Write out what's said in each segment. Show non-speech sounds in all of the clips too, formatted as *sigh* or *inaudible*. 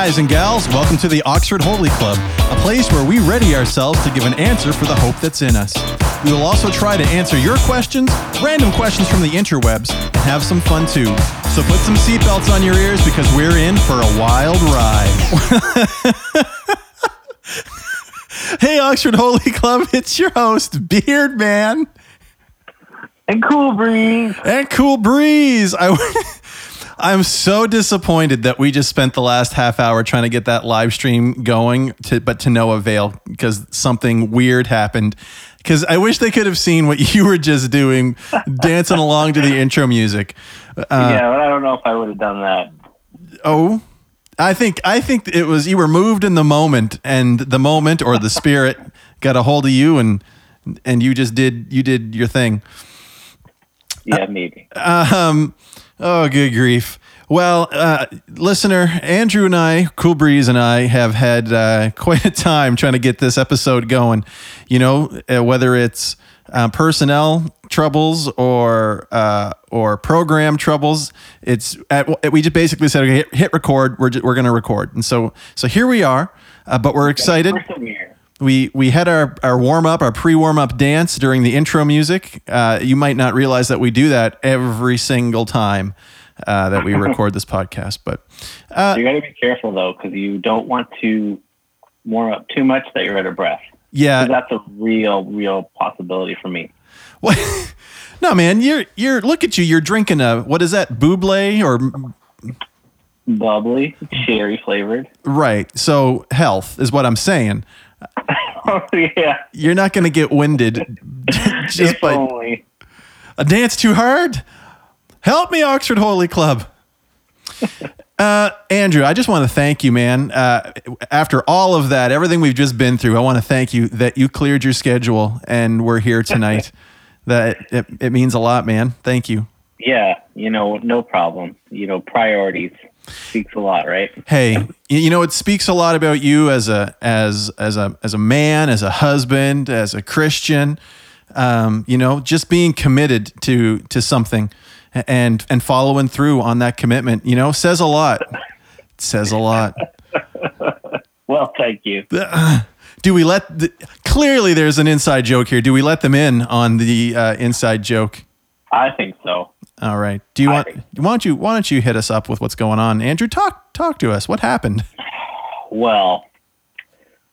guys and gals. Welcome to the Oxford Holy Club, a place where we ready ourselves to give an answer for the hope that's in us. We will also try to answer your questions, random questions from the interwebs, and have some fun too. So put some seatbelts on your ears because we're in for a wild ride. *laughs* hey, Oxford Holy Club, it's your host, Beard Man. And Cool Breeze. And Cool Breeze. I. *laughs* I'm so disappointed that we just spent the last half hour trying to get that live stream going, to, but to no avail because something weird happened. Because I wish they could have seen what *laughs* you were just doing, dancing along to the intro music. Uh, yeah, but I don't know if I would have done that. Oh, I think I think it was you were moved in the moment, and the moment or the *laughs* spirit got a hold of you, and and you just did you did your thing. Yeah, maybe. Um. Oh, good grief. Well, uh, listener, Andrew and I, Cool Breeze and I, have had uh, *laughs* quite a time trying to get this episode going. You know, uh, whether it's uh, personnel troubles or uh, or program troubles, it's at, we just basically said, okay, hit, hit record. We're just, we're going to record, and so so here we are. Uh, but we're excited. We we had our our warm up, our pre warm up dance during the intro music. Uh, you might not realize that we do that every single time uh, that we *laughs* record this podcast, but uh, you got to be careful though because you don't want to warm up too much that you're out of breath. Yeah, that's a real real possibility for me. What? *laughs* no, man, you're you're look at you. You're drinking a what is that? Bubly or bubbly cherry flavored. Right. So health is what I'm saying. *laughs* oh yeah. You're not going to get winded *laughs* just if by only. a dance too hard. Help me, Oxford Holy Club. *laughs* Uh, Andrew, I just want to thank you, man. Uh, after all of that, everything we've just been through, I want to thank you that you cleared your schedule and we're here tonight. that it, it means a lot, man. Thank you. Yeah, you know, no problem. You know, priorities speaks a lot, right? Hey, you know, it speaks a lot about you as a as as a as a man, as a husband, as a Christian. Um, you know, just being committed to to something and and following through on that commitment, you know, says a lot. It says a lot. *laughs* well, thank you. Do we let the, clearly there's an inside joke here? Do we let them in on the uh, inside joke? I think so. All right. Do you want? Why don't you? Why don't you hit us up with what's going on, Andrew? Talk talk to us. What happened? *laughs* Well,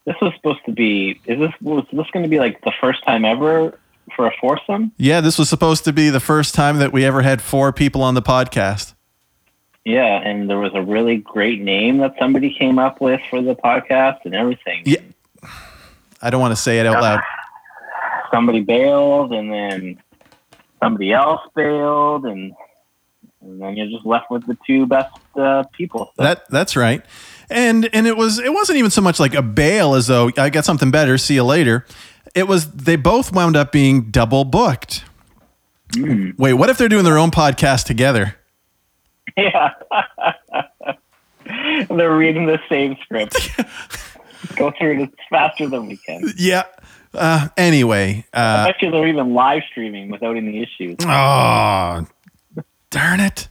this was supposed to be. Is this was this going to be like the first time ever for a foursome? Yeah, this was supposed to be the first time that we ever had four people on the podcast. Yeah, and there was a really great name that somebody came up with for the podcast and everything. Yeah. I don't want to say it out loud. Somebody bailed, and then somebody else failed, and and then you're just left with the two best uh, people. So. That that's right. And and it was it wasn't even so much like a bail as though I got something better. See you later. It was they both wound up being double booked. Mm. Wait, what if they're doing their own podcast together? *laughs* Yeah. *laughs* they're reading the same script. *laughs* Go through it faster than we can. Yeah. Uh, anyway, uh, I bet you they're even live streaming without any issues. Oh, darn it!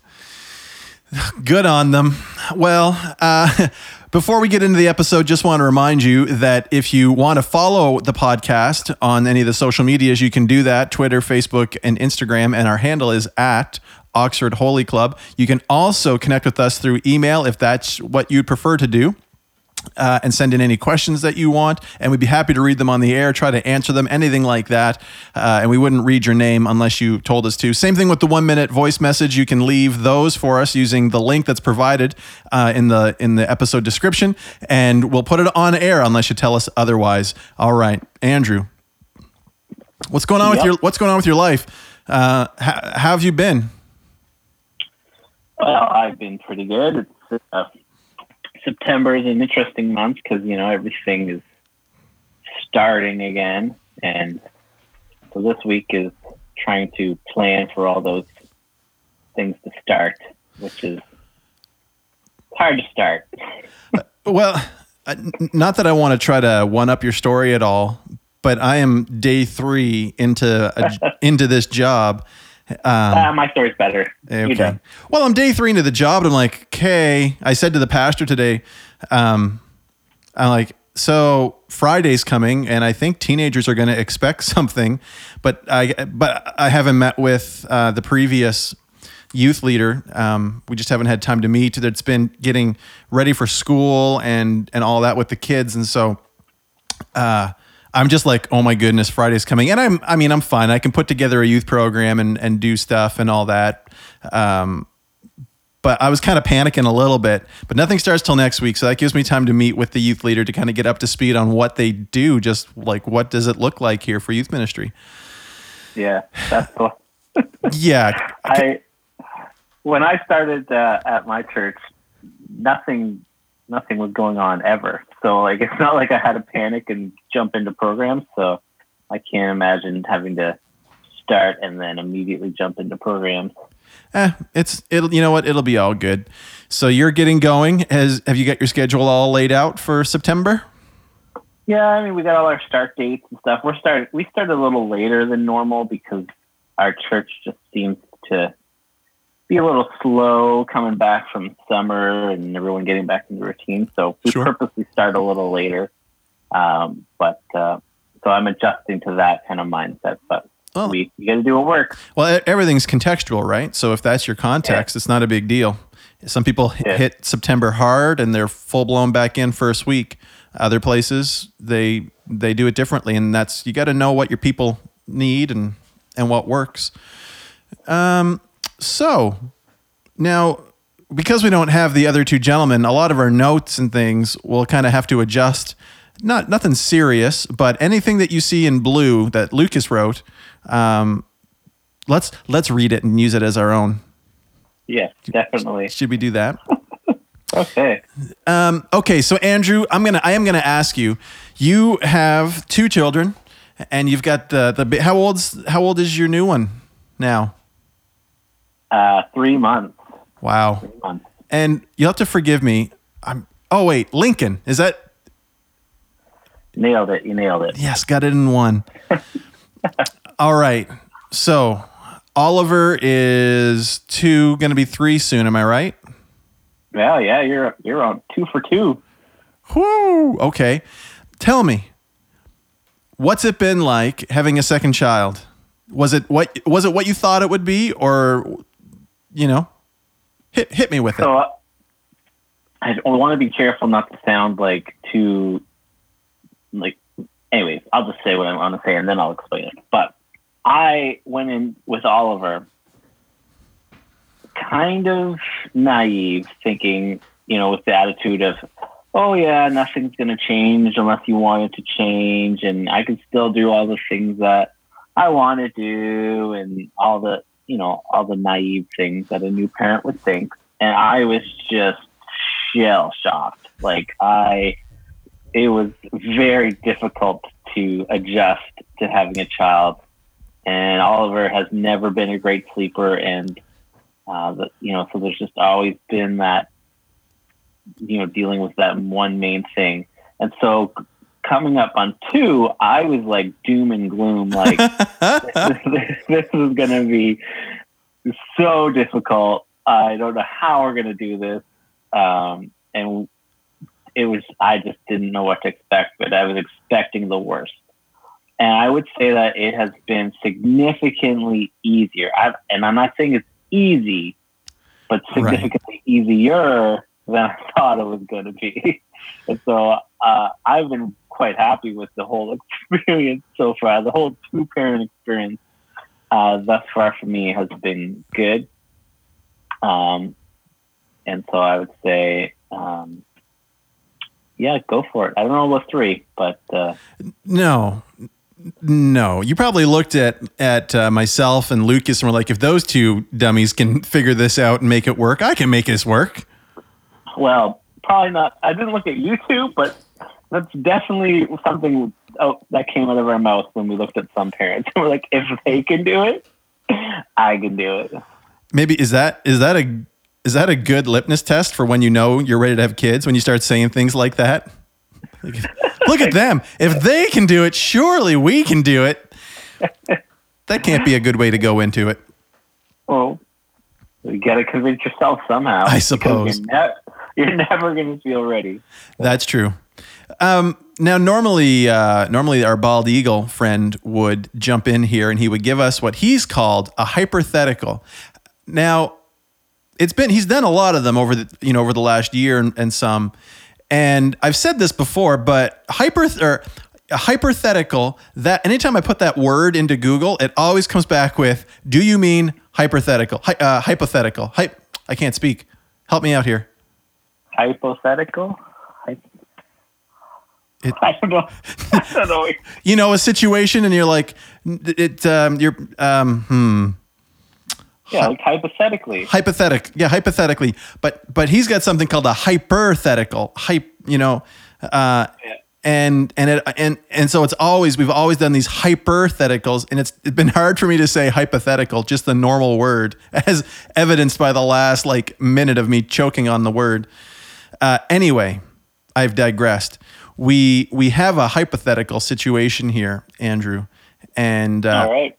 Good on them. Well, uh, *laughs* before we get into the episode, just want to remind you that if you want to follow the podcast on any of the social medias, you can do that Twitter, Facebook, and Instagram. And our handle is at Oxford Holy Club. You can also connect with us through email if that's what you'd prefer to do uh, and send in any questions that you want, and we'd be happy to read them on the air, try to answer them, anything like that. Uh, and we wouldn't read your name unless you told us to. Same thing with the one minute voice message. You can leave those for us using the link that's provided uh, in the in the episode description, and we'll put it on air unless you tell us otherwise. All right, Andrew, what's going on yep. with your What's going on with your life? Uh, how, how have you been? Well, I've been pretty good. It's uh, September is an interesting month because you know everything is starting again, and so this week is trying to plan for all those things to start, which is hard to start. *laughs* well, uh, not that I want to try to one up your story at all, but I am day three into a, *laughs* into this job, Uh, my story's better. Okay. Well, I'm day three into the job, and I'm like, okay. I said to the pastor today, um, I'm like, so Friday's coming, and I think teenagers are going to expect *laughs* something, but I but I haven't met with uh, the previous youth leader. Um, we just haven't had time to meet. That's been getting ready for school and and all that with the kids, and so uh, I'm just like, oh my goodness, Friday's coming, and I'm, I mean, I'm fine. I can put together a youth program and and do stuff and all that. Um, but I was kind of panicking a little bit. But nothing starts till next week, so that gives me time to meet with the youth leader to kind of get up to speed on what they do. Just like what does it look like here for youth ministry? Yeah, that's cool. *laughs* *laughs* Yeah, I when I started uh, at my church, nothing nothing was going on ever. So like *laughs* it's not like I had to panic and jump into programs. So I can't imagine having to start and then immediately jump into programs. eh, it's it'll you know what it'll be all good. So you're getting going. Has have you got your schedule all laid out for September? Yeah, I mean we got all our start dates and stuff. We're started we started a little later than normal because our church just seems to be a little slow coming back from summer and everyone getting back into routine. So we Sure. purposely start a little later. Um, but uh, so I'm adjusting to that kind of mindset. But Well- we, we got to do it work. Well, everything's contextual, right? So if that's your context, it's not a big deal. Some people Yeah. hit September hard and they're full blown back in first week. Other places they they do it differently, and that's you got to know what your people need and and what works. Um, so now because we don't have the other two gentlemen, a lot of our notes and things will kind of have to adjust. Not nothing serious, but anything that you see in blue that Lucas wrote, um, let's let's read it and use it as our own. Yeah, definitely. Should we do that? *laughs* Okay. Um, okay, so Andrew, I'm gonna I am gonna ask you. You have two children, and you've got the the how old's how old is your new one now? Uh, three months. Wow, Three months. and you'll have to forgive me. I'm oh wait, Lincoln is that Nailed it. You nailed it. Yes, got it in one. *laughs* All right. So Oliver is two, going to be three soon. Am I right? Well, yeah, you're you're on two for two. Whoo. Okay. Tell me, what's it been like having a second child? Was it what was it what you thought it would be, or you know, hit hit me with it? So uh, I want to be careful not to sound like too like. Anyways, I'll just say what I want to say and then I'll explain it. But I went in with Oliver, kind of naive, thinking, you know, with the attitude of, oh yeah, nothing's going to change unless you want it to change, and I can still do all the things that I want to do, and all the, you know, all the naive things that a new parent would think and I was just shell shocked. Like I, it was very difficult to adjust to having a child. And Oliver has never been a great sleeper, and uh, the, you know, so there's just always been that, you know, dealing with that one main thing. And so coming up on two, I was like doom and gloom, like *laughs* *laughs* this is going to be so difficult. I don't know how we're going to do this. Um, and it was, I just didn't know what to expect, but I was expecting the worst. And I would say that it has been significantly easier. I, and I'm not saying it's easy, but Right. significantly easier than I thought it was going to be. *laughs* and so uh, I've been quite happy with the whole *laughs* experience so far. The whole two parent experience uh, thus far for me has been good. Um, and so I would say, um, yeah, go for it. I don't know about three, but uh, No, no. You probably looked at at uh, myself and Lucas and were like, if those two dummies can figure this out and make it work, I can make this work. well, probably not. I didn't look at you two, but that's definitely something oh, that came out of our mouth when we looked at some parents. *laughs* We're like, if they can do it, I can do it. Maybe is that is that a is that a good litmus test for when you know you're ready to have kids when you start saying things like that? Like, *laughs* Look at them. If they can do it, surely we can do it. That can't be a good way to go into it. Well, you got to convince yourself somehow. I suppose. You're, ne- you're never going to feel ready. That's true. Um, now, normally, uh, normally our bald eagle friend would jump in here and he would give us what he's called a hypothetical. Now, it's been he's done a lot of them over the you know over the last year and, and some, and I've said this before, but hyper or a hypothetical that anytime I put that word into Google, it always comes back with, "Do you mean hypothetical? Hy- uh, hypothetical? Hy- I can't speak. Help me out here." Hypothetical? It- *laughs* I don't know. *laughs* I don't know. you know a situation and you're like it um you're um hmm Yeah, like hypothetically. hypothetic yeah hypothetically but but he's got something called a hypothetical hype you know uh Yeah. and and it and and so it's always we've always done these hypotheticals and it's it's been hard for me to say hypothetical just the normal word *laughs* as evidenced by the last like minute of me choking on the word uh anyway i've digressed we we have a hypothetical situation here andrew and uh All right.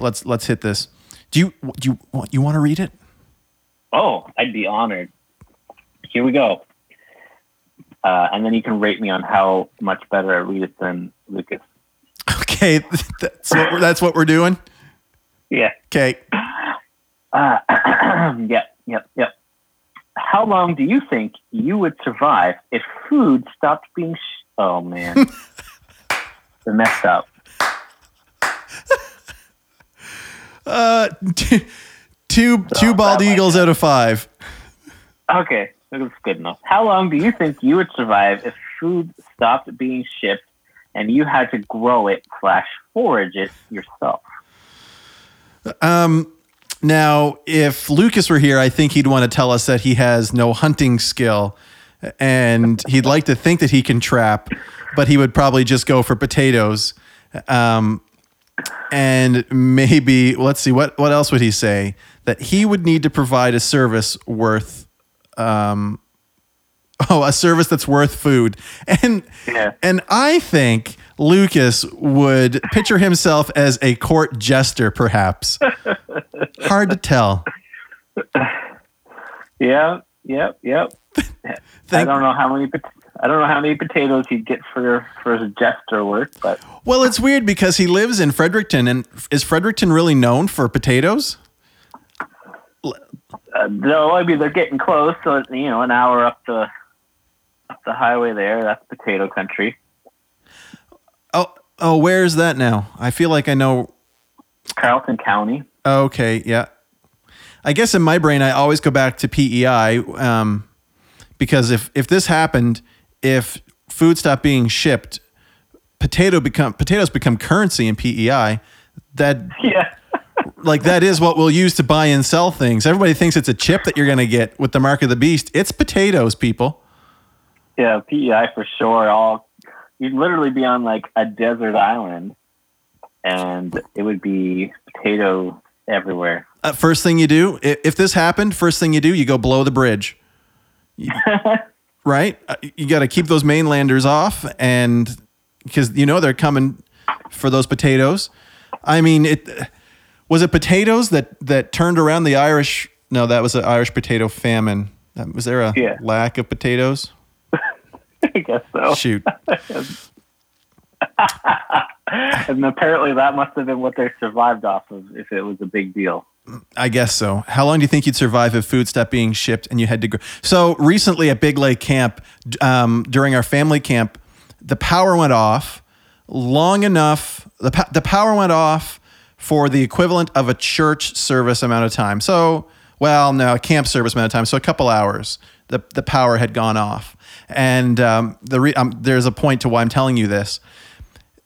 let's let's hit this do you do you want you want to read it Oh, I'd be honored. Here we go. Uh, and then you can rate me on how much better I read it than Lucas. *laughs* okay *laughs* that's what we're, that's what we're doing Yeah. okay Uh, *clears throat* yep, yep, yep. How long do you think you would survive if food stopped being? Oh man, *laughs* they're messed up. *laughs* uh two bald that might eagles out of five Okay, that's good enough. How long do you think you would survive if food stopped being shipped and you had to grow it slash forage it yourself? Um, now, if Lucas were here, I think he'd want to tell us that he has no hunting skill and he'd like to think that he can trap, but he would probably just go for potatoes. Um, and maybe, let's see, what, what else would he say? That he would need to provide a service worth, um, oh, a service that's worth food. And, Yeah. and I think Lucas would picture himself as a court jester, perhaps. *laughs* Hard to tell. Yeah, yep, yep. *laughs* I don't know how many. pot- I don't know how many potatoes he'd get for for his jester work, but Well, it's weird because he lives in Fredericton, and is Fredericton really known for potatoes? uh, no, I mean they're getting close. So it's, you know, an hour up the up the highway there. That's potato country. Oh, oh, where is that now? I feel like I know. Carleton County. Okay, yeah. I guess in my brain, I always go back to PEI um, because if if this happened, if food stopped being shipped, potato become potatoes become currency in PEI. That Yeah. *laughs* like that is what we'll use to buy and sell things. Everybody thinks it's a chip that you're going to get with the mark of the beast. It's potatoes, people. Yeah, PEI for sure. All you'd literally be on like a desert island, and it would be potato everywhere. Uh, first thing you do, i- if this happened, first thing you do, you go blow the bridge. You- *laughs* right? Uh, You got to keep those mainlanders off, and because you know they're coming for those potatoes. I mean, it was it potatoes that that turned around the Irish. No, that was an Irish potato famine. Was there a Yeah. lack of potatoes? *laughs* I guess so. Shoot. *laughs* and apparently that must have been what they survived off of if it was a big deal. I guess so. How long do you think you'd survive if food stopped being shipped and you had to go? So recently at Big Lake Camp, um, during our family camp, the power went off long enough. The, po- the power went off for the equivalent of a church service amount of time. So, well, no, a camp service amount of time. So a couple hours, the, the power had gone off. And um, the re- um, there's a point to why I'm telling you this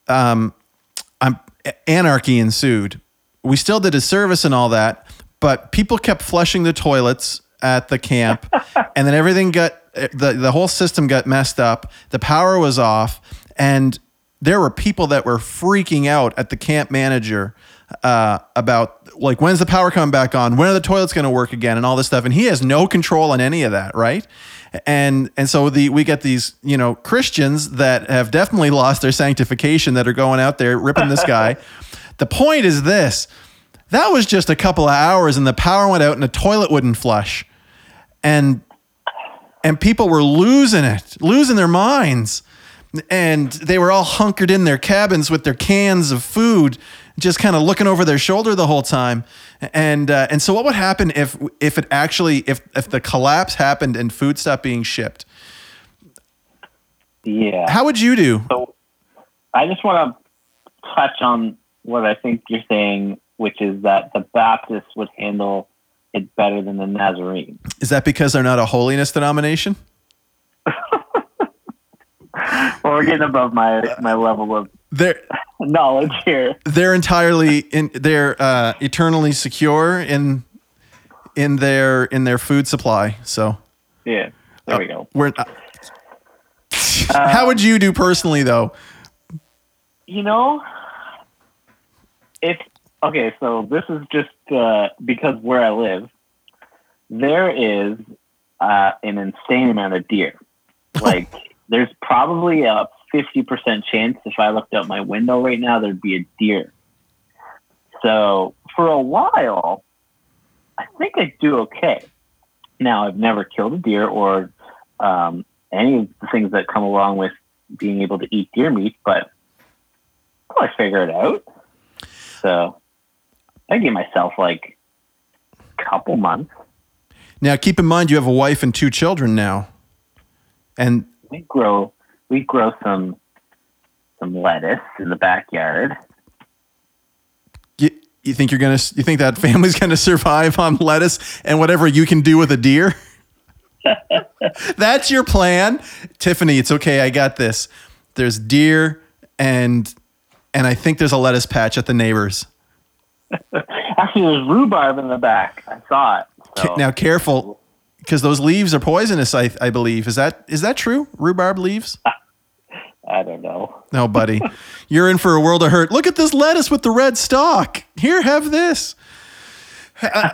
um, I'm, anarchy ensued. We still did a service and all that, but people kept flushing the toilets at the camp, *laughs* and then everything got the the whole system got messed up. The power was off, and there were people that were freaking out at the camp manager uh, about like when's the power coming back on? When are the toilets going to work again? And all this stuff. And he has no control on any of that, right? And and so the we get these you know Christians that have definitely lost their sanctification that are going out there ripping this guy. *laughs* the point is this: That was just a couple of hours, and the power went out, and the toilet wouldn't flush, and and people were losing it, losing their minds, and they were all hunkered in their cabins with their cans of food, just kind of looking over their shoulder the whole time. And uh, and so, what would happen if if it actually if if the collapse happened and food stopped being shipped? Yeah. How would you do? So I just want to touch on what I think you're saying, which is that the Baptists would handle it better than the Nazarene. Is that because they're not a holiness denomination? *laughs* Well, we're getting above my my level of They're *laughs* knowledge here. they're entirely in they're uh, eternally secure in in their in their food supply. So Yeah. There we go. we're. Uh, how would you do personally though? You know, if okay, so this is just uh, because where I live, there is uh, an insane amount of deer. *laughs* Like, there's probably a fifty percent chance if I looked out my window right now, there'd be a deer. So for a while, I think I'd do okay. Now I've never killed a deer or um, any of the things that come along with being able to eat deer meat, but I'll figure it out. So I give myself like a couple months. Now keep in mind you have a wife and two children now, and We grow we grow some some lettuce in the backyard. you, you think you're gonna you think that *laughs* family's gonna survive on lettuce and whatever you can do with a deer? *laughs* That's your plan, Tiffany. It's okay. I got this. There's deer and and I think there's a lettuce patch at the neighbors. *laughs* Actually, there's rhubarb in the back. I saw it. So, Now, careful, because those leaves are poisonous. I, I believe is that is that true? Rhubarb leaves? *laughs* I don't know. No, buddy, *laughs* you're in for a world of hurt. Look at this lettuce with the red stalk. Here, have this. Uh,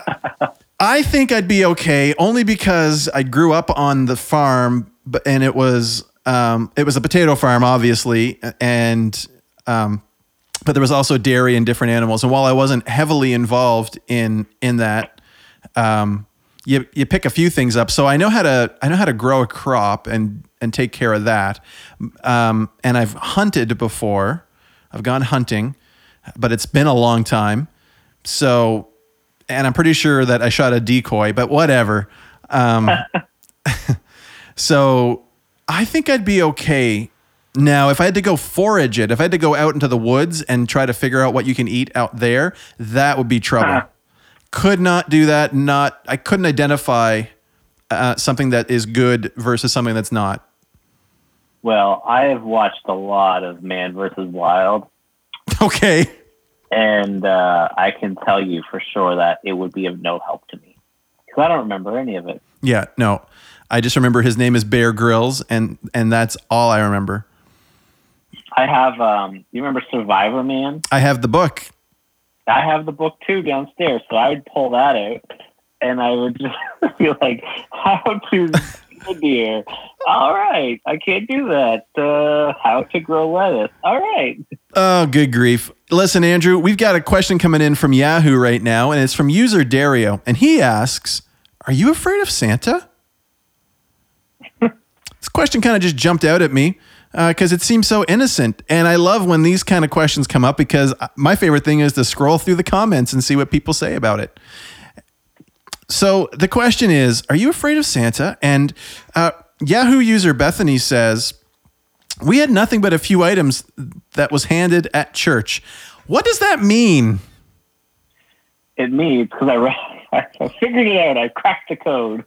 I think I'd be okay, only because I grew up on the farm, but and it was um, it was a potato farm, obviously, and um, but there was also dairy and different animals. And while I wasn't heavily involved in in that, um, you you pick a few things up. So I know how to I know how to grow a crop and and take care of that. Um, and I've hunted before. I've gone hunting, but it's been a long time. So, and I'm pretty sure that I shot a decoy, but whatever. Um, *laughs* *laughs* so I think I'd be okay. Now, if I had to go forage it, if I had to go out into the woods and try to figure out what you can eat out there, that would be trouble. Could not do that. Not I couldn't identify uh, something that is good versus something that's not. Well, I have watched a lot of Man versus Wild, *laughs* Okay. and uh, I can tell you for sure that it would be of no help to me because I don't remember any of it. Yeah. No. I just remember his name is Bear Grylls, and and that's all I remember. I have. Um, you remember Survivorman? I have the book. I have the book too downstairs, so I would pull that out, and I would just *laughs* be like, "How to *laughs* a deer? All right, I can't do that. Uh, how to grow lettuce? All right." Oh, good grief. Listen, Andrew, we've got a question coming in from Yahoo right now, and it's from user Dario. And he asks Are you afraid of Santa? *laughs* this question kind of just jumped out at me because it seems so innocent. And I love when these kind of questions come up because my favorite thing is to scroll through the comments and see what people say about it. So the question is Are you afraid of Santa? And uh, Yahoo user Bethany says, we had nothing but a few items that was handed at church. What does that mean? It means because I, re- *laughs* I figured it out. I cracked the code.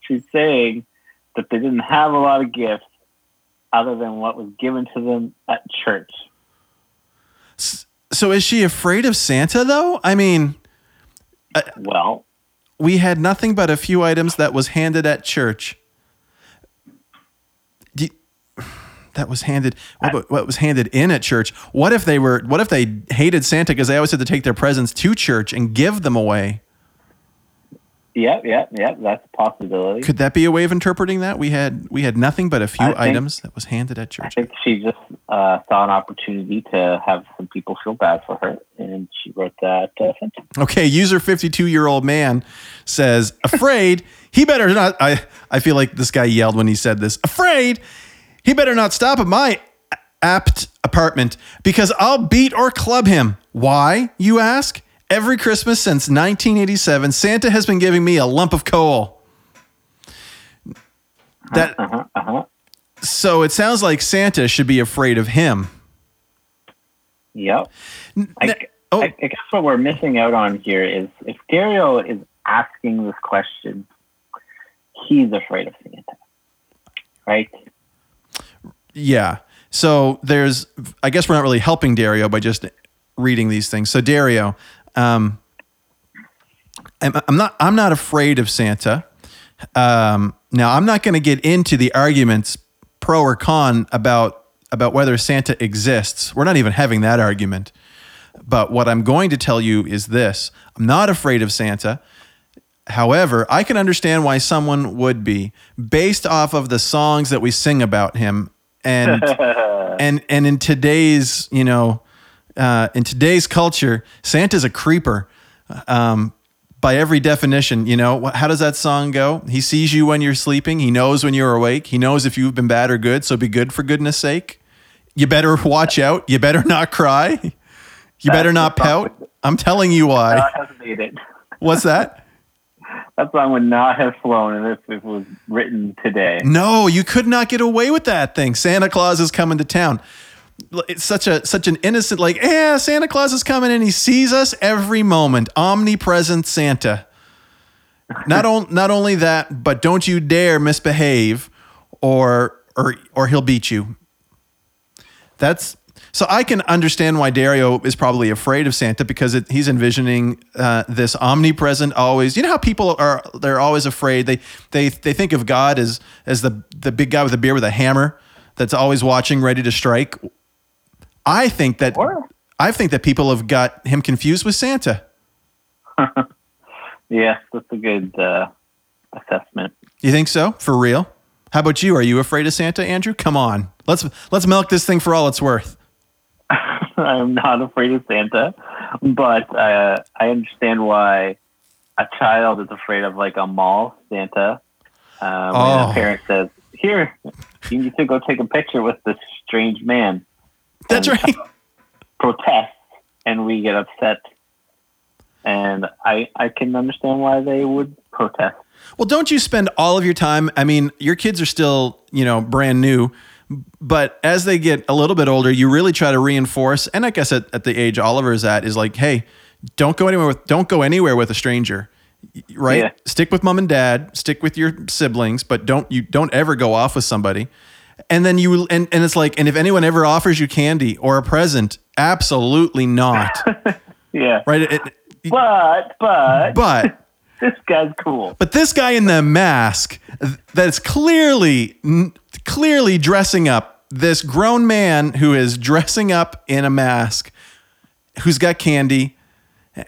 She's saying that they didn't have a lot of gifts other than what was given to them at church. So is she afraid of Santa though? I mean, uh, Well, we had nothing but a few items that was handed at church. You- that was handed what, what was handed in at church. What if they were what if they hated Santa because they always had to take their presents to church and give them away? Yeah, yeah, yeah. That's a possibility. Could that be a way of interpreting that? We had we had nothing but a few think- items that was handed at church. I think she just uh, saw an opportunity to have some people feel bad for her, and she wrote that uh, sentence. Okay, user 52 year old man says, afraid he better not. I, I feel like this guy yelled when he said this. Afraid he better not stop at my apt apartment because I'll beat or club him. Why, you ask? Every Christmas since 1987, Santa has been giving me a lump of coal. That Uh-huh, uh-huh. so it sounds like Santa should be afraid of him. Yep. I, oh. I, I guess what we're missing out on here is if Dario is asking this question, he's afraid of Santa, right? Yeah. So there's, I guess we're not really helping Dario by just reading these things. So Dario, um, I'm, I'm not, I'm not afraid of Santa. Um, now I'm not going to get into the arguments pro or con about, about whether Santa exists. We're not even having that argument. But what I'm going to tell you is this: I'm not afraid of Santa. However, I can understand why someone would be based off of the songs that we sing about him and *laughs* and and in today's, you know, uh, in today's culture, Santa's a creeper. Um, by every definition, you know, how does that song go? He sees you when you're sleeping. He knows when you're awake. He knows if you've been bad or good. So be good for goodness sake. You better *laughs* watch out. You better not cry. You better not pout. I'm telling you why. Not have made it. *laughs* What's that? That song would not have flown if it was written today. No, you could not get away with that thing. Santa Claus is coming to town. It's such a such an innocent like, yeah, Santa Claus is coming and he sees us every moment. Omnipresent Santa. Not on, not only that, but don't you dare misbehave or or or he'll beat you. That's so I can understand why Dario is probably afraid of Santa because it, he's envisioning uh, this omnipresent, always. You know how people are they're always afraid. They they they think of God as as the the big guy with a beard with a hammer that's always watching, ready to strike. I think that Or- I think that people have got him confused with Santa. *laughs* Yes, that's a good uh, assessment. You think so? For real? How about you? Are you afraid of Santa, Andrew? Come on. Let's let's milk this thing for all it's worth. *laughs* I'm not afraid of Santa, but uh, I understand why a child is afraid of like a mall Santa. When Oh. a parent says, "Here, you need to go take a picture with this strange man," That's uh, right. *laughs* Protest, and we get upset. And I I can understand why they would protest. Well, don't you spend all of your time? I mean, your kids are still, you know, brand new, but as they get a little bit older, you really try to reinforce. And I guess at, at the age Oliver is at, is like, hey, don't go anywhere with don't go anywhere with a stranger, right? Yeah. Stick with mom and dad, stick with your siblings, but don't you don't ever go off with somebody. And then you and and it's like, and if anyone ever offers you candy or a present, absolutely not, *laughs* Yeah, right? It- it- but but but *laughs* this guy's cool. But this guy in the mask that's clearly clearly dressing up this grown man who is dressing up in a mask who's got candy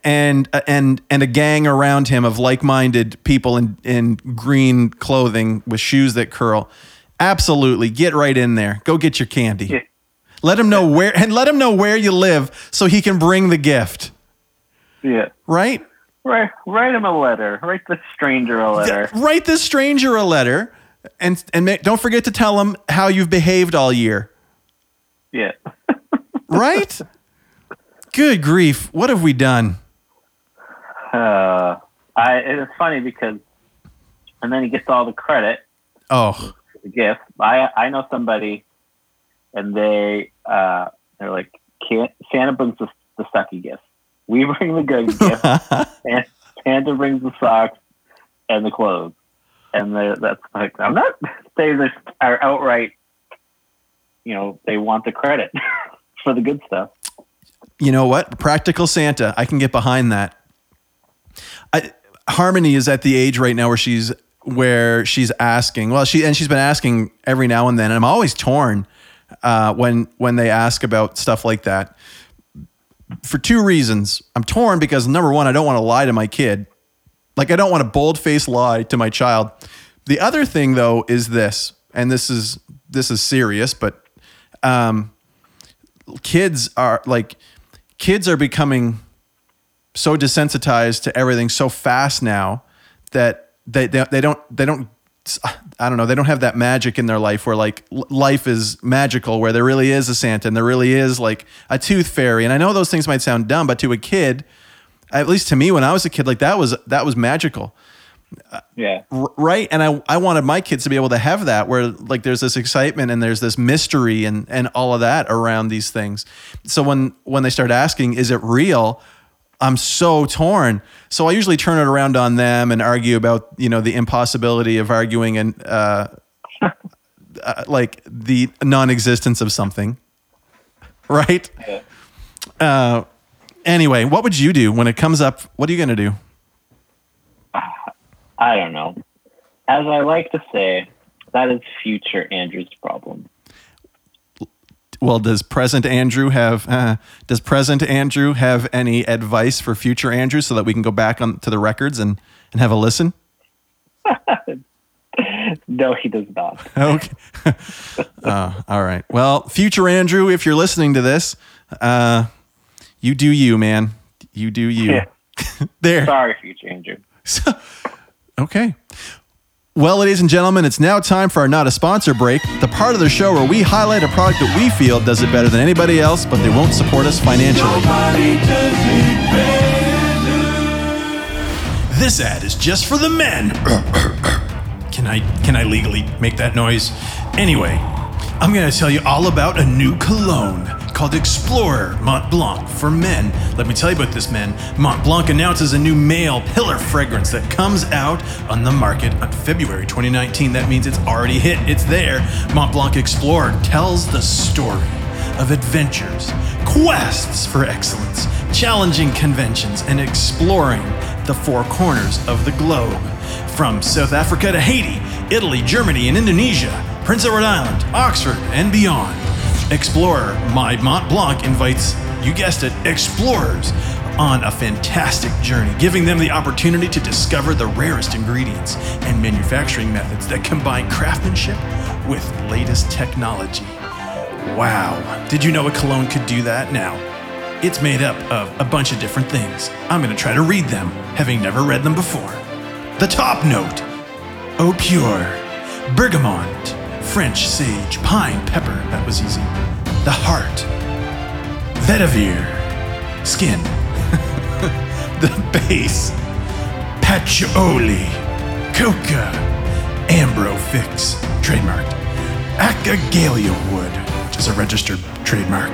and uh, and and a gang around him of like-minded people in in green clothing with shoes that curl. Absolutely, get right in there. Go get your candy. Yeah. Let him know where and let him know where you live so he can bring the gift. Yeah. Right? Write, write him a letter. Write the stranger a letter. Write this stranger a letter, and and don't forget to tell him how you've behaved all year. Yeah. *laughs* Right? Good grief! What have we done? Uh, I, it's funny because, and then he gets all the credit Oh, gift. I I know somebody, and they uh, they're like, can't, Santa brings the, the sucky gift. We *laughs* bring the good gift. *laughs* and Santa brings the socks and the clothes. And they're- that's like, I'm not saying they are outright, you know, they want the credit *laughs* for the good stuff. you know what? Practical Santa. I can get behind that. I, Harmony is at the age right now where she's where she's asking. Well, she and she's been asking every now and then, and I'm always torn uh, when when they ask about stuff like that. For two reasons, I'm torn because number one, I don't want to lie to my kid, Like I don't want to bold face lie to my child. The other thing though is this, and this is this is serious, but um, kids are like kids are becoming so desensitized to everything so fast now that they they, they don't they don't I don't know they don't have that magic in their life where like life is magical where there really is a Santa and there really is like a tooth fairy. And I know those things might sound dumb but to a kid at least to me when I was a kid like that was that was magical. Yeah. Right? And I, I wanted my kids to be able to have that where like there's this excitement and there's this mystery and and all of that around these things. So when when they start asking is it real i'm so torn. So i usually turn it around on them and argue about you know the impossibility of arguing and uh, *laughs* uh like the non-existence of something right? Uh anyway what would you do when it comes up? What are you going to do? *sighs* I don't know. As I like to say, that is future Andrew's problem. Well, does present Andrew have uh, does present Andrew have any advice for future Andrew so that we can go back on to the records and and have a listen? *laughs* No, he does not. *laughs* Okay. *laughs* uh, all right. Well, future Andrew, if you're listening to this, uh, you do you, man. You do you. Yeah. there. Sorry, future Andrew. So, okay. Well, ladies and gentlemen, it's now time for our not a sponsor break, the part of the show where we highlight a product that we feel does it better than anybody else, but they won't support us financially. This ad is just for the men. *coughs* can I can I legally make that noise? Anyway, I'm going to tell you all about a new cologne called Explorer Mont Blanc for men. Let me tell you about this, men. Mont Blanc announces a new male pillar fragrance that comes out on the market on February 2019. That means it's already hit. It's there. Mont Blanc Explorer tells the story of adventures, quests for excellence, challenging conventions, and exploring the four corners of the globe. From South Africa to Haiti, Italy, Germany, and Indonesia, Prince Edward Island, Oxford, and beyond. Explorer My Mont Blanc invites, you guessed it, explorers on a fantastic journey, giving them the opportunity to discover the rarest ingredients and manufacturing methods that combine craftsmanship with latest technology. Wow. Did you know a cologne could do that? Now, it's made up of a bunch of different things. I'm going to try to read them, having never read them before. The top note Eau Pure, Bergamot, French sage, pine, pepper. That was easy. The heart, Vetiver, skin. *laughs* the base, Patchouli, Coca, Ambrofix, trademarked. Acagalia wood, which is a registered trademark.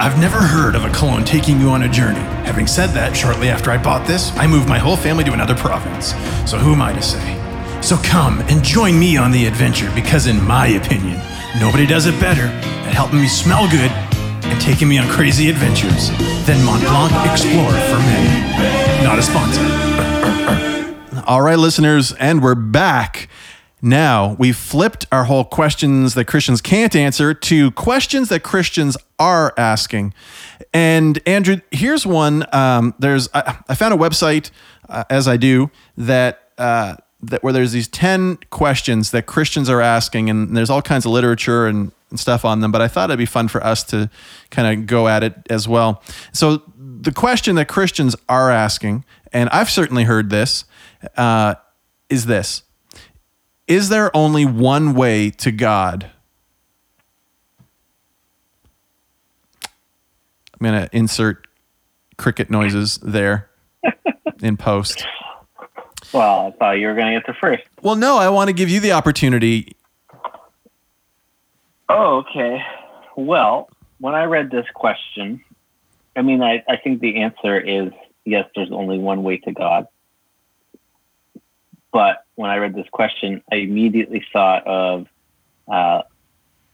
I've never heard of a cologne taking you on a journey. Having said that, shortly after I bought this, I moved my whole family to another province. So who am I to say? So come and join me on the adventure because, in my opinion, nobody does it better at helping me smell good and taking me on crazy adventures than Mont Blanc Explorer for Men. Not a sponsor. All right, listeners, and we're back. Now, we've flipped our whole questions that Christians can't answer to questions that Christians are asking. And Andrew, here's one. Um, there's I, I found a website, uh, as I do, that uh, that where there's these ten questions that Christians are asking, and there's all kinds of literature and, and stuff on them. But I thought it'd be fun for us to kind of go at it as well. So the question that Christians are asking, and I've certainly heard this, uh, is this is there only one way to God? I'm going to insert cricket noises there *laughs* in post. Well, I thought you were going to get the first. Well, no, I want to give you the opportunity. Oh, okay. Well, when I read this question, I mean, I, I think the answer is yes, there's only one way to God. But when I read this question, I immediately thought of uh,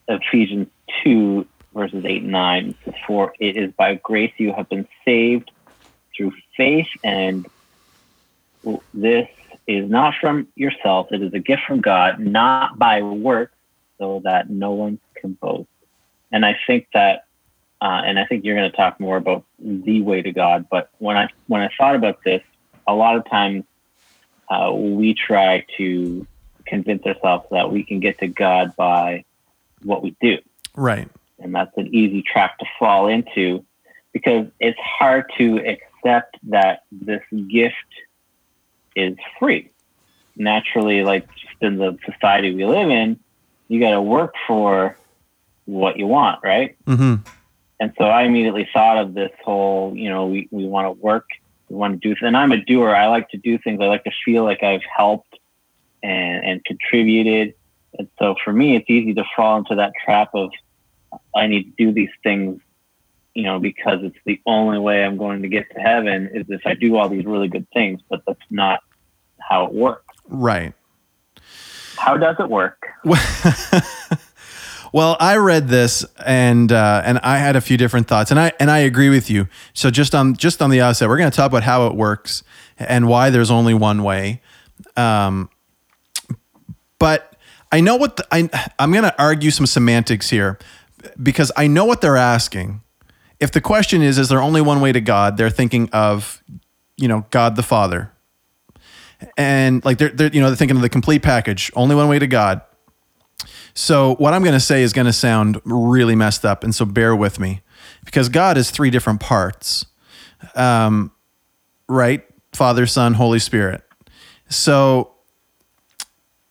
Ephesians 2, verses 8 and 9. For it is by grace you have been saved through faith, and this is not from yourself. It is a gift from God, not by works, so that no one can boast. And I think that, uh, and I think you're going to talk more about the way to God. But when I when I thought about this, a lot of times uh, we try to convince ourselves that we can get to God by what we do. Right. And that's an easy trap to fall into because it's hard to accept that this gift is free. Naturally, like just in the society we live in, you got to work for what you want, right? Mm-hmm. And so I immediately thought of this whole, you know, we, we want to work, we want to do, and I'm a doer. I like to do things. I like to feel like I've helped and, and contributed. And so for me, it's easy to fall into that trap of I need to do these things, you know, because it's the only way I'm going to get to heaven is if I do all these really good things, but that's not how it works. Right. How does it work? *laughs* well, I read this and uh, and I had a few different thoughts, and I and I agree with you. So just on just on the outset, we're going to talk about how it works and why there's only one way. Um, but I know what the, I I'm going to argue some semantics here because I know what they're asking. If the question is, is there only one way to God? They're thinking of, you know, God the Father, and like they're, they're you know they're thinking of the complete package, only one way to God. So what I'm going to say is going to sound really messed up, and so bear with me, because God is three different parts, um, right? Father, Son, Holy Spirit. So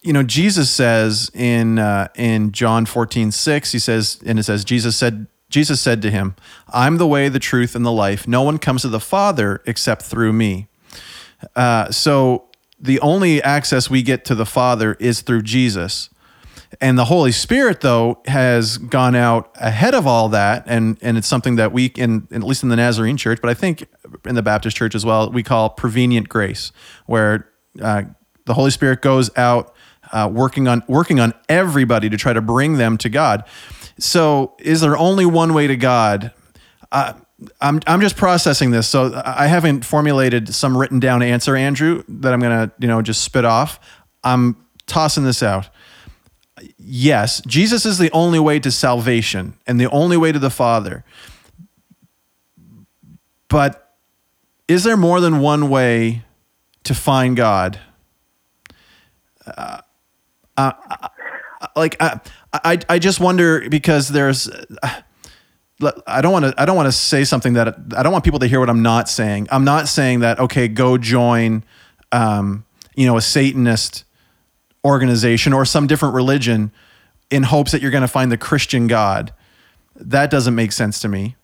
you know, Jesus says in uh, in John 14, 6, he says, and it says, Jesus said, Jesus said to him, I'm the way, the truth, and the life. No one comes to the Father except through me. Uh, so the only access we get to the Father is through Jesus. And the Holy Spirit, though, has gone out ahead of all that, and and it's something that we, in, at least in the Nazarene Church, but I think in the Baptist Church as well, we call prevenient grace, where uh, the Holy Spirit goes out uh, working on working on everybody to try to bring them to God. So, is there only one way to God? Uh, I'm I'm just processing this, so I haven't formulated some written down answer, Andrew, that I'm gonna you know just spit off. I'm tossing this out. Yes, Jesus is the only way to salvation and the only way to the Father. But is there more than one way to find God? Uh, uh, like I, I, I just wonder because there's. I don't want to. I don't want to say something that I don't want people to hear what I'm not saying. I'm not saying that okay, go join, um, you know, a Satanist organization or some different religion in hopes that you're going to find the Christian God. That doesn't make sense to me.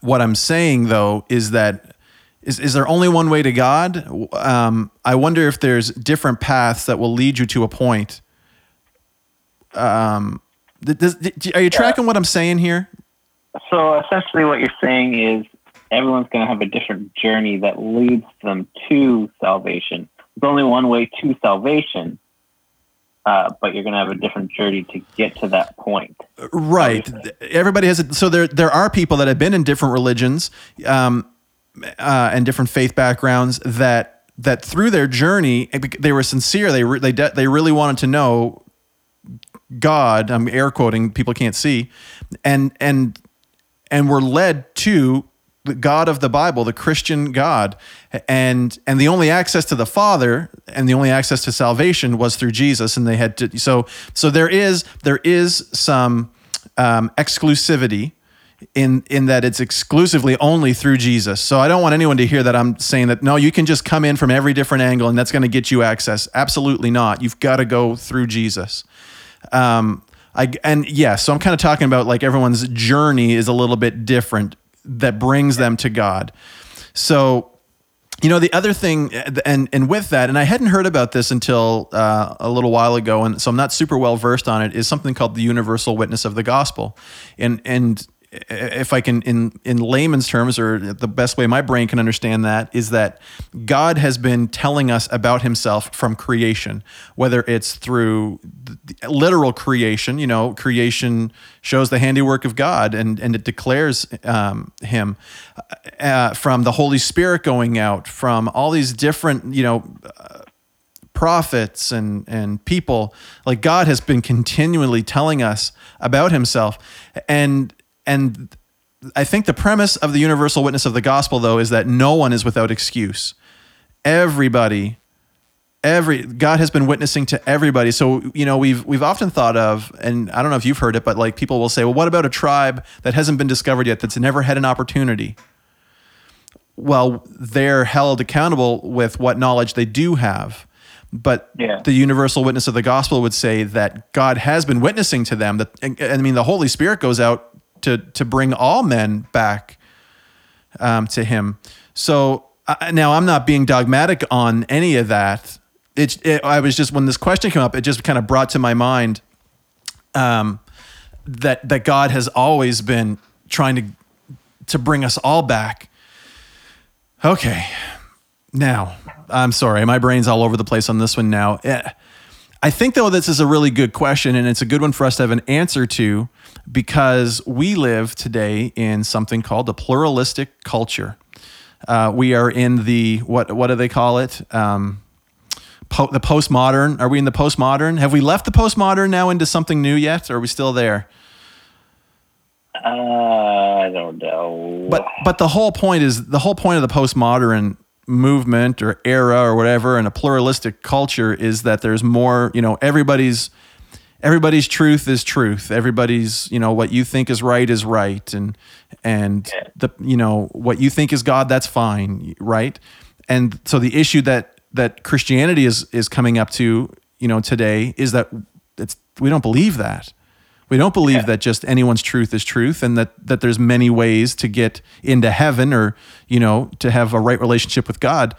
What I'm saying though is that is, is there only one way to God? Um, I wonder if there's different paths that will lead you to a point. Um, does, are you tracking yeah. what I'm saying here? So essentially, what you're saying is everyone's going to have a different journey that leads them to salvation. There's only one way to salvation, uh, but you're going to have a different journey to get to that point. Right. Everybody has it. So there, there are people that have been in different religions. Um, uh, and different faith backgrounds that that through their journey they were sincere. They re- they de- they really wanted to know God. I'm air quoting. People can't see, and and and were led to the God of the Bible, the Christian God, and and the only access to the Father and the only access to salvation was through Jesus, and they had to. So so there is there is some um, exclusivity in in that it's exclusively only through Jesus. So I don't want anyone to hear that I'm saying that no, you can just come in from every different angle and that's going to get you access. Absolutely not. You've got to go through Jesus. Um, I and yeah, so I'm kind of talking about like everyone's journey is a little bit different that brings them to God. So you know the other thing and and with that and i hadn't heard about this until uh, a little while ago and so i'm not super well versed on it is something called the universal witness of the gospel and and if I can, in in layman's terms, or the best way my brain can understand that is that God has been telling us about Himself from creation, whether it's through literal creation. You know, creation shows the handiwork of God, and and it declares um, Him uh, from the Holy Spirit going out, from all these different, you know. Uh, prophets and and people like God has been continually telling us about himself and and I think the premise of the universal witness of the gospel, though, is that no one is without excuse. Everybody every God has been witnessing to everybody. So you know we've we've often thought of, and I don't know if you've heard it, but like people will say, well, what about a tribe that hasn't been discovered yet, that's never had an opportunity? Well, they're held accountable with what knowledge they do have. But Yeah. the universal witness of the gospel would say that God has been witnessing to them. That I mean, the Holy Spirit goes out to to bring all men back um, to Him. So uh, now I'm not being dogmatic on any of that. It's it, I was just when this question came up, it just kind of brought to my mind um, that that God has always been trying to to bring us all back. Okay, now I'm sorry, my brain's all over the place on this one now. Eh, I think though this is a really good question, and it's a good one for us to have an answer to, because we live today in something called a pluralistic culture. Uh, we are in the what what do they call it? Um, po- the postmodern. Are we in the postmodern? Have we left the postmodern now into something new yet? Or are we still there? Uh, I don't know. But but the whole point is the whole point of the postmodern movement or era or whatever in a pluralistic culture is that there's more, you know, everybody's everybody's truth is truth. Everybody's, you know, what you think is right is right and and Yeah. the you know, what you think is God, that's fine, right? And so the issue that that Christianity is is coming up to, you know, today is that it's we don't believe that. We don't believe Yeah. that just anyone's truth is truth and that that there's many ways to get into heaven or, you know, to have a right relationship with God.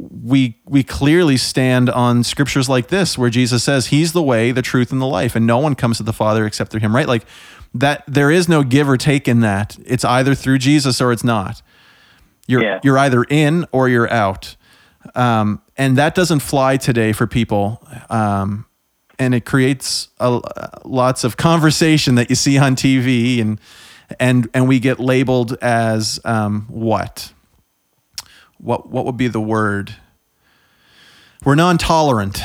We we clearly stand on scriptures like this where Jesus says he's the way, the truth and the life and no one comes to the Father except through him, right? Like that there is no give or take in that. It's either through Jesus or it's not. You're Yeah. you're either in or you're out. Um, and that doesn't fly today for people. Um, and it creates a, lots of conversation that you see on TV, and and and we get labeled as um, what? What what would be the word? We're non-tolerant.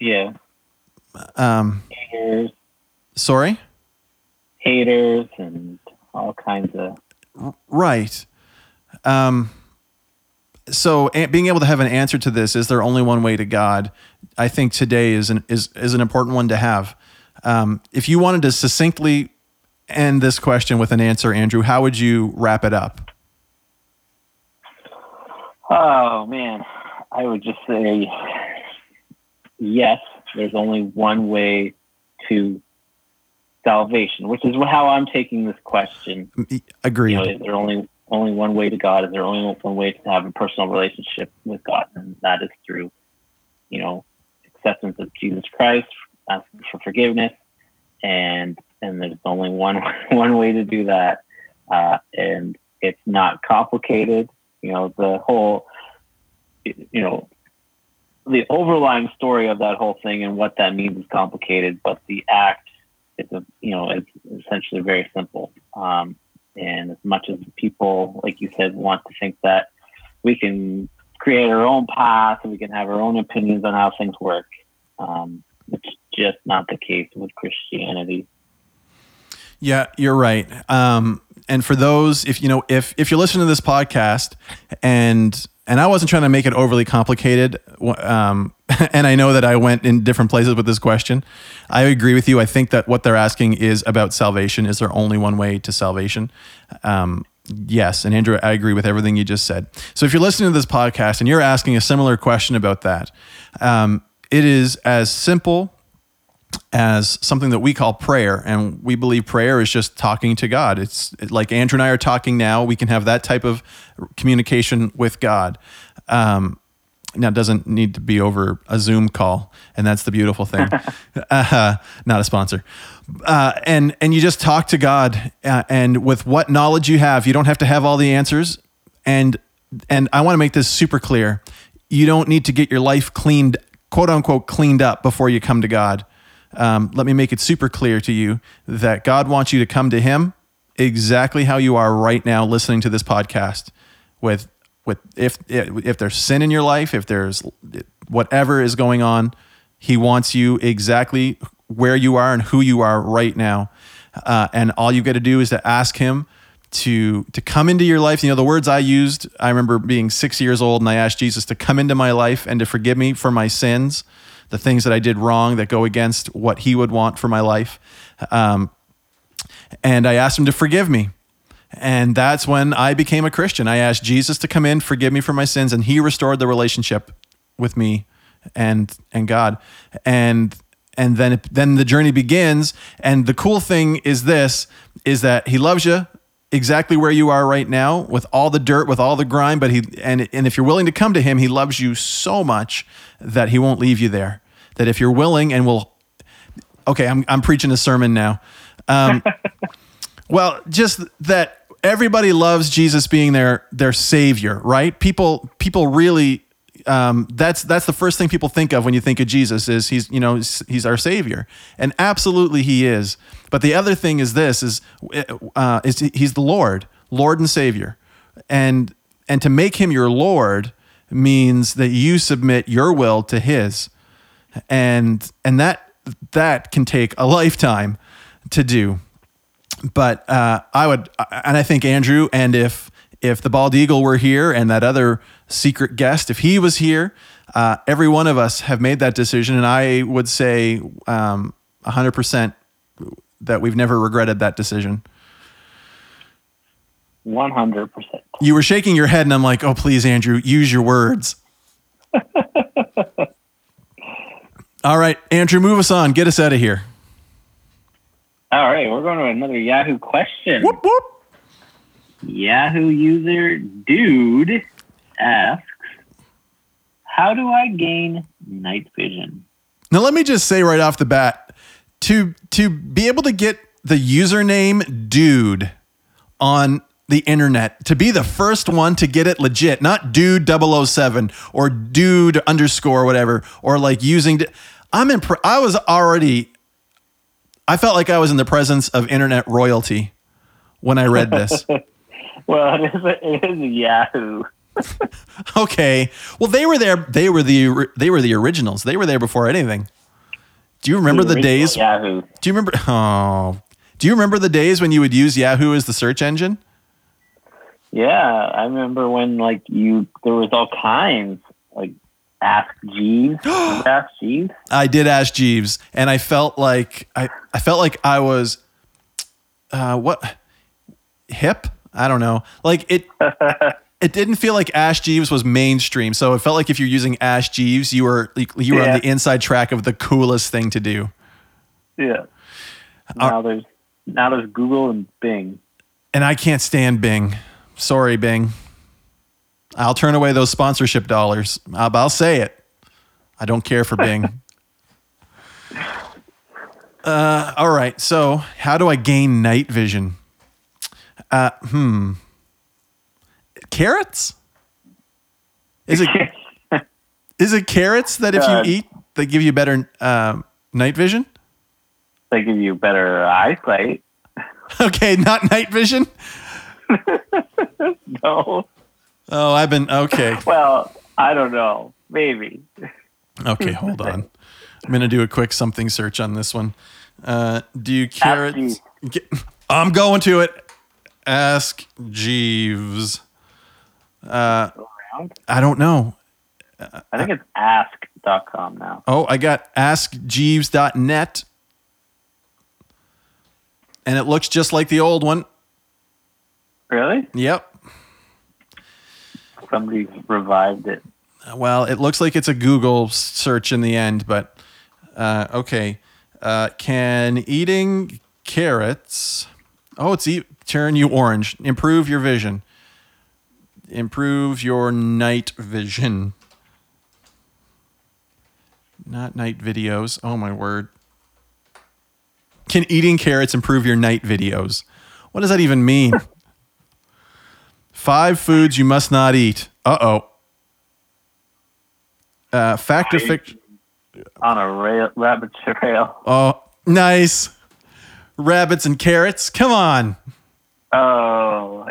yeah, Um, haters, sorry, haters, and all kinds of. right? Um, so a- being able to have an answer to this is there only one way to God? I think today is an is is an important one to have. Um, if you wanted to succinctly end this question with an answer, Andrew, how would you wrap it up? Oh man, I would just say yes. There's only one way to salvation, which is how I'm taking this question. Agreed. You know, is there only only one way to God? Is there only one way to have a personal relationship with God, and that is through, you know, acceptance of Jesus Christ, asking for forgiveness, and and there's only one *laughs* one way to do that, uh, and it's not complicated. You know, the whole, you know, the overlying story of that whole thing and what that means is complicated, but the act is a you know it's essentially very simple. Um, and as much as people, like you said, want to think that we can create our own path and we can have our own opinions on how things work, um, it's just not the case with Christianity. Yeah, you're right. Um, and for those, if you know, if if you're listening to this podcast, and and I wasn't trying to make it overly complicated, um, *laughs* and I know that I went in different places with this question. I agree with you. I think that what they're asking is about salvation. Is there only one way to salvation? Um, yes, and Andrew, I agree with everything you just said. So if you're listening to this podcast and you're asking a similar question about that, um, it is as simple as something that we call prayer and we believe prayer is just talking to god. It's like andrew and i are talking now we can have that type of communication with god. Um, now it doesn't need to be over a zoom call and that's the beautiful thing. *laughs* Uh, not a sponsor. Uh, and and you just talk to god uh, and with what knowledge you have you don't have to have all the answers. And and i want to make this super clear. You don't need to get your life cleaned quote unquote cleaned up before you come to god um, let me make it super clear to you that God wants you to come to Him exactly how you are right now, listening to this podcast. With with if if there's sin in your life, if there's whatever is going on, He wants you exactly where you are and who you are right now. Uh, and all you've got to do is to ask Him to to come into your life. You know, the words I used, I remember being six years old and I asked Jesus to come into my life and to forgive me for my sins, the things that I did wrong that go against what he would want for my life. Um, and I asked him to forgive me. And that's when I became a Christian. I asked Jesus to come in, forgive me for my sins, and he restored the relationship with me and and God. And and then then the journey begins and the cool thing is this is that he loves you exactly where you are right now with all the dirt with all the grime but he and and if you're willing to come to him he loves you so much that he won't leave you there that if you're willing and will okay i'm, I'm preaching a sermon now. Um, *laughs* well just that everybody loves jesus being their their savior right? People people really um, that's that's the first thing people think of when you think of Jesus is he's you know he's, he's our savior. And absolutely he is. But the other thing is this is uh, is he's the Lord Lord and Savior. And and to make him your Lord means that you submit your will to his and and that that can take a *laughs* lifetime to do but uh, I would and I think Andrew and if if the bald eagle were here and that other secret guest, if he was here, uh, every one of us have made that decision. And I would say um, 100% that we've never regretted that decision. 100%. You were shaking your head, and I'm like, oh, please, Andrew, use your words. *laughs* All right, Andrew, move us on. Get us out of here. All right, we're going to another Yahoo question. Whoop, whoop. Yahoo user dude asks, "How do I gain night vision?" Now, let me just say right off the bat, to to be able to get the username dude on the internet, to be the first one to get it legit, not dude 007 or dude underscore whatever, or like using. I'm imp- I was already. I felt like I was in the presence of internet royalty when I read this. *laughs* well, it is, it is Yahoo. *laughs* okay. Well, they were there. They were the they were the originals. They were there before anything. Do you remember the, the days? Yahoo. Do you remember? Oh, do you remember the days when you would use Yahoo as the search engine? Yeah, I remember when like you there was all kinds like Ask Jeeves. *gasps* Ask Jeeves. I did ask Jeeves, and I felt like I I felt like I was uh, what hip. I don't know. Like it. *laughs* it didn't feel like Ask Jeeves was mainstream. So it felt like if you're using Ask Jeeves, you were you were yeah. on the inside track of the coolest thing to do. Yeah. Now uh, there's now there's Google and Bing. And I can't stand Bing. Sorry, Bing. I'll turn away those sponsorship dollars. I'll, I'll say it. I don't care for Bing. *laughs* uh, all right. So, how do I gain night vision? Uh, hmm carrots? Is it *laughs* is it carrots that if uh, you eat they give you better um, night vision? They give you better eyesight. *laughs* Okay, not night vision. *laughs* no. Oh, I've been okay. Well, I don't know. Maybe. Okay, hold on. I'm gonna do a quick something search on this one. Uh, do carrots? Get, I'm going to it. Ask Jeeves. Uh, I don't know. I think it's ask.com now. Oh, I got askjeeves.net. And it looks just like the old one. Really? Yep. Somebody revived it. Well, it looks like it's a Google search in the end, but uh, okay. Uh, can eating carrots? Oh, it's e- turn you orange. Improve your vision improve your night vision. Not night videos. Oh my word. Can eating carrots improve your night videos? What does that even mean? *laughs* Five foods you must not eat. Uh-oh. Uh Fact or fiction? On a rail, rabbit trail. Oh, nice. Rabbits and carrots. Come on. Oh,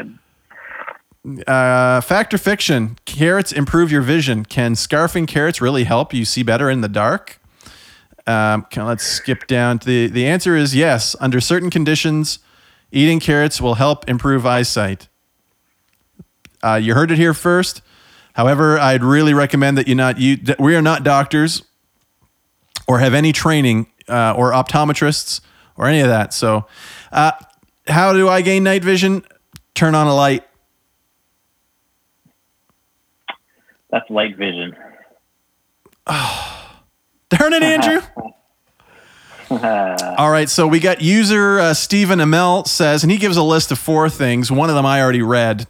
uh, fact or fiction? Carrots improve your vision. Can scarfing carrots really help you see better in the dark? Um, can, let's skip down. to The the answer is yes. Under certain conditions, Eating carrots will help improve eyesight. Uh, you heard it here first. However, I'd really recommend that you not you. that We are not doctors or have any training uh, or optometrists or any of that. So, uh, how do I gain night vision? Turn on a light. That's light vision. *sighs* Darn it, Andrew. *laughs* All right, so we got user uh, Stephen Amell says, and he gives a list of four things. One of them I already read,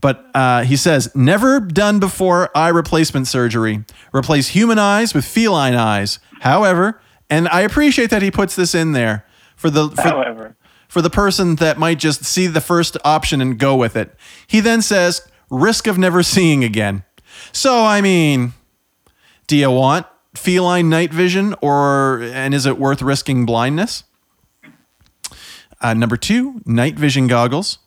but uh, he says, never done before eye replacement surgery. Replace human eyes with feline eyes. However, and I appreciate that he puts this in there for the for, However, for the person that might just see the first option and go with it. He then says, risk of never seeing again. So, I mean, do you want feline night vision or, and is it worth risking blindness? Uh, number two, night vision goggles.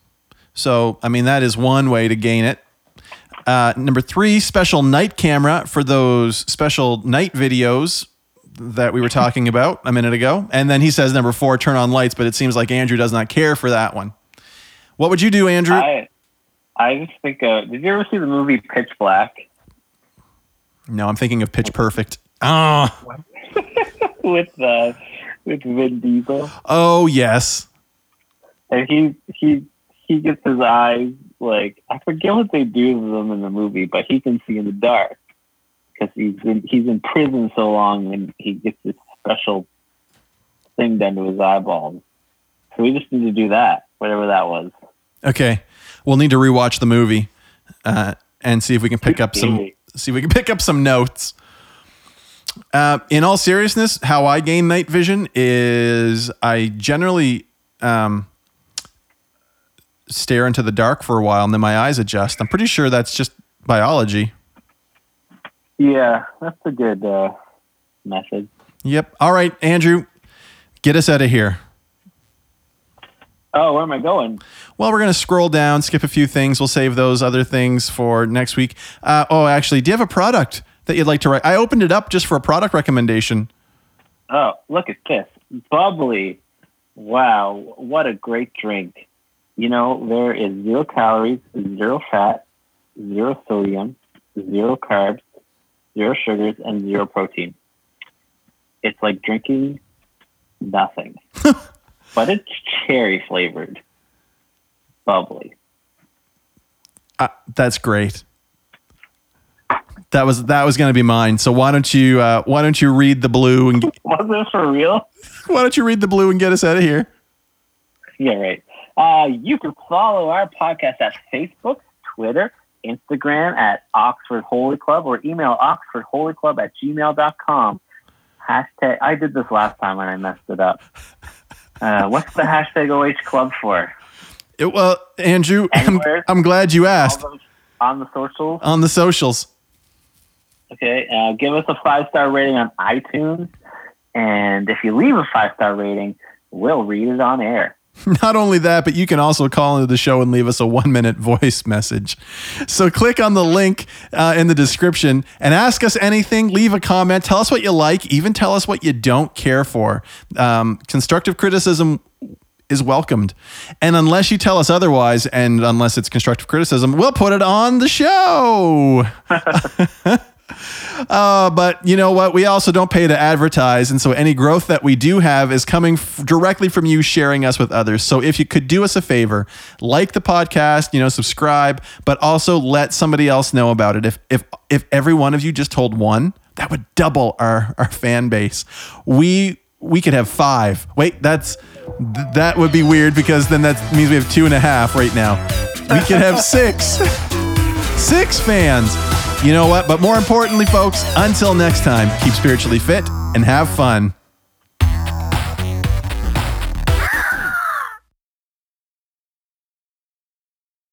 So, I mean, that is one way to gain it. Uh, number three, special night camera for those special night videos that we were *laughs* talking about a minute ago. And then he says number four, turn on lights, but it seems like Andrew does not care for that one. What would you do, Andrew? I I just think. Uh, did you ever see the movie Pitch Black no, I'm thinking of Pitch Perfect. Oh, *laughs* with uh, with Vin Diesel? oh yes. And he he he gets his eyes like I forget what they do to them in the movie, but he can see in the dark because he's in he's in prison so long, and he gets this special thing done to his eyeballs. So we just need to do that, whatever that was. Okay, we'll need to rewatch the movie uh, and see if we can pick up some see if we can pick up some notes. Uh, in all seriousness, how I gain night vision is I generally um, stare into the dark for a while and then my eyes adjust. I'm pretty sure that's just biology. Yeah, that's a good uh, method. Yep. All right, Andrew, get us out of here. Oh, where am I going? Well, we're going to scroll down, skip a few things. We'll save those other things for next week. Uh, oh, actually, do you have a product that you'd like to write? I opened it up just for a product recommendation. Oh, look at this. Bubly. Wow, what a great drink. You know, there is zero calories, zero fat, zero sodium, zero carbs, zero sugars, and zero protein. It's like drinking nothing. *laughs* but it's cherry flavored. Bubly. Uh, that's great. That was that was going to be mine. So why don't you uh, why don't you read the blue and *laughs* Was this for real? *laughs* why don't you read the blue and get us out of here? Yeah, right. Uh, you can follow our podcast at Facebook, Twitter, Instagram at Oxford Holy Club, or email oxfordholyclub at gmail.com. Hashtag, I did this last time and I messed it up. Uh, what's the hashtag OH Club for? It, well, Andrew, I'm, I'm glad you asked On the- socials. on the socials. Okay, uh, give us a five star rating on iTunes. And if you leave a five star rating, we'll read it on air. *laughs* Not only that, but you can also call into the show and leave us a one minute voice message. So click on the link uh, in the description and ask us anything. Leave a comment. Tell us what you like. Even tell us what you don't care for. Um, constructive criticism is welcomed. And unless you tell us otherwise, and unless it's constructive criticism, we'll put it on the show. *laughs* *laughs* Uh, but you know what? We also don't pay to advertise. And so any growth that we do have is coming f- directly from you sharing us with others. So if you could do us a favor, like the podcast, you know, subscribe, but also let somebody else know about it. If, if, if every one of you just told one, that would double our, our fan base. We, we could have five. Wait, that's, th- that would be weird because then that means we have two and a half right now. We could have six. *laughs* Six fans. You know what? But more importantly, folks, until next time, keep spiritually fit and have fun.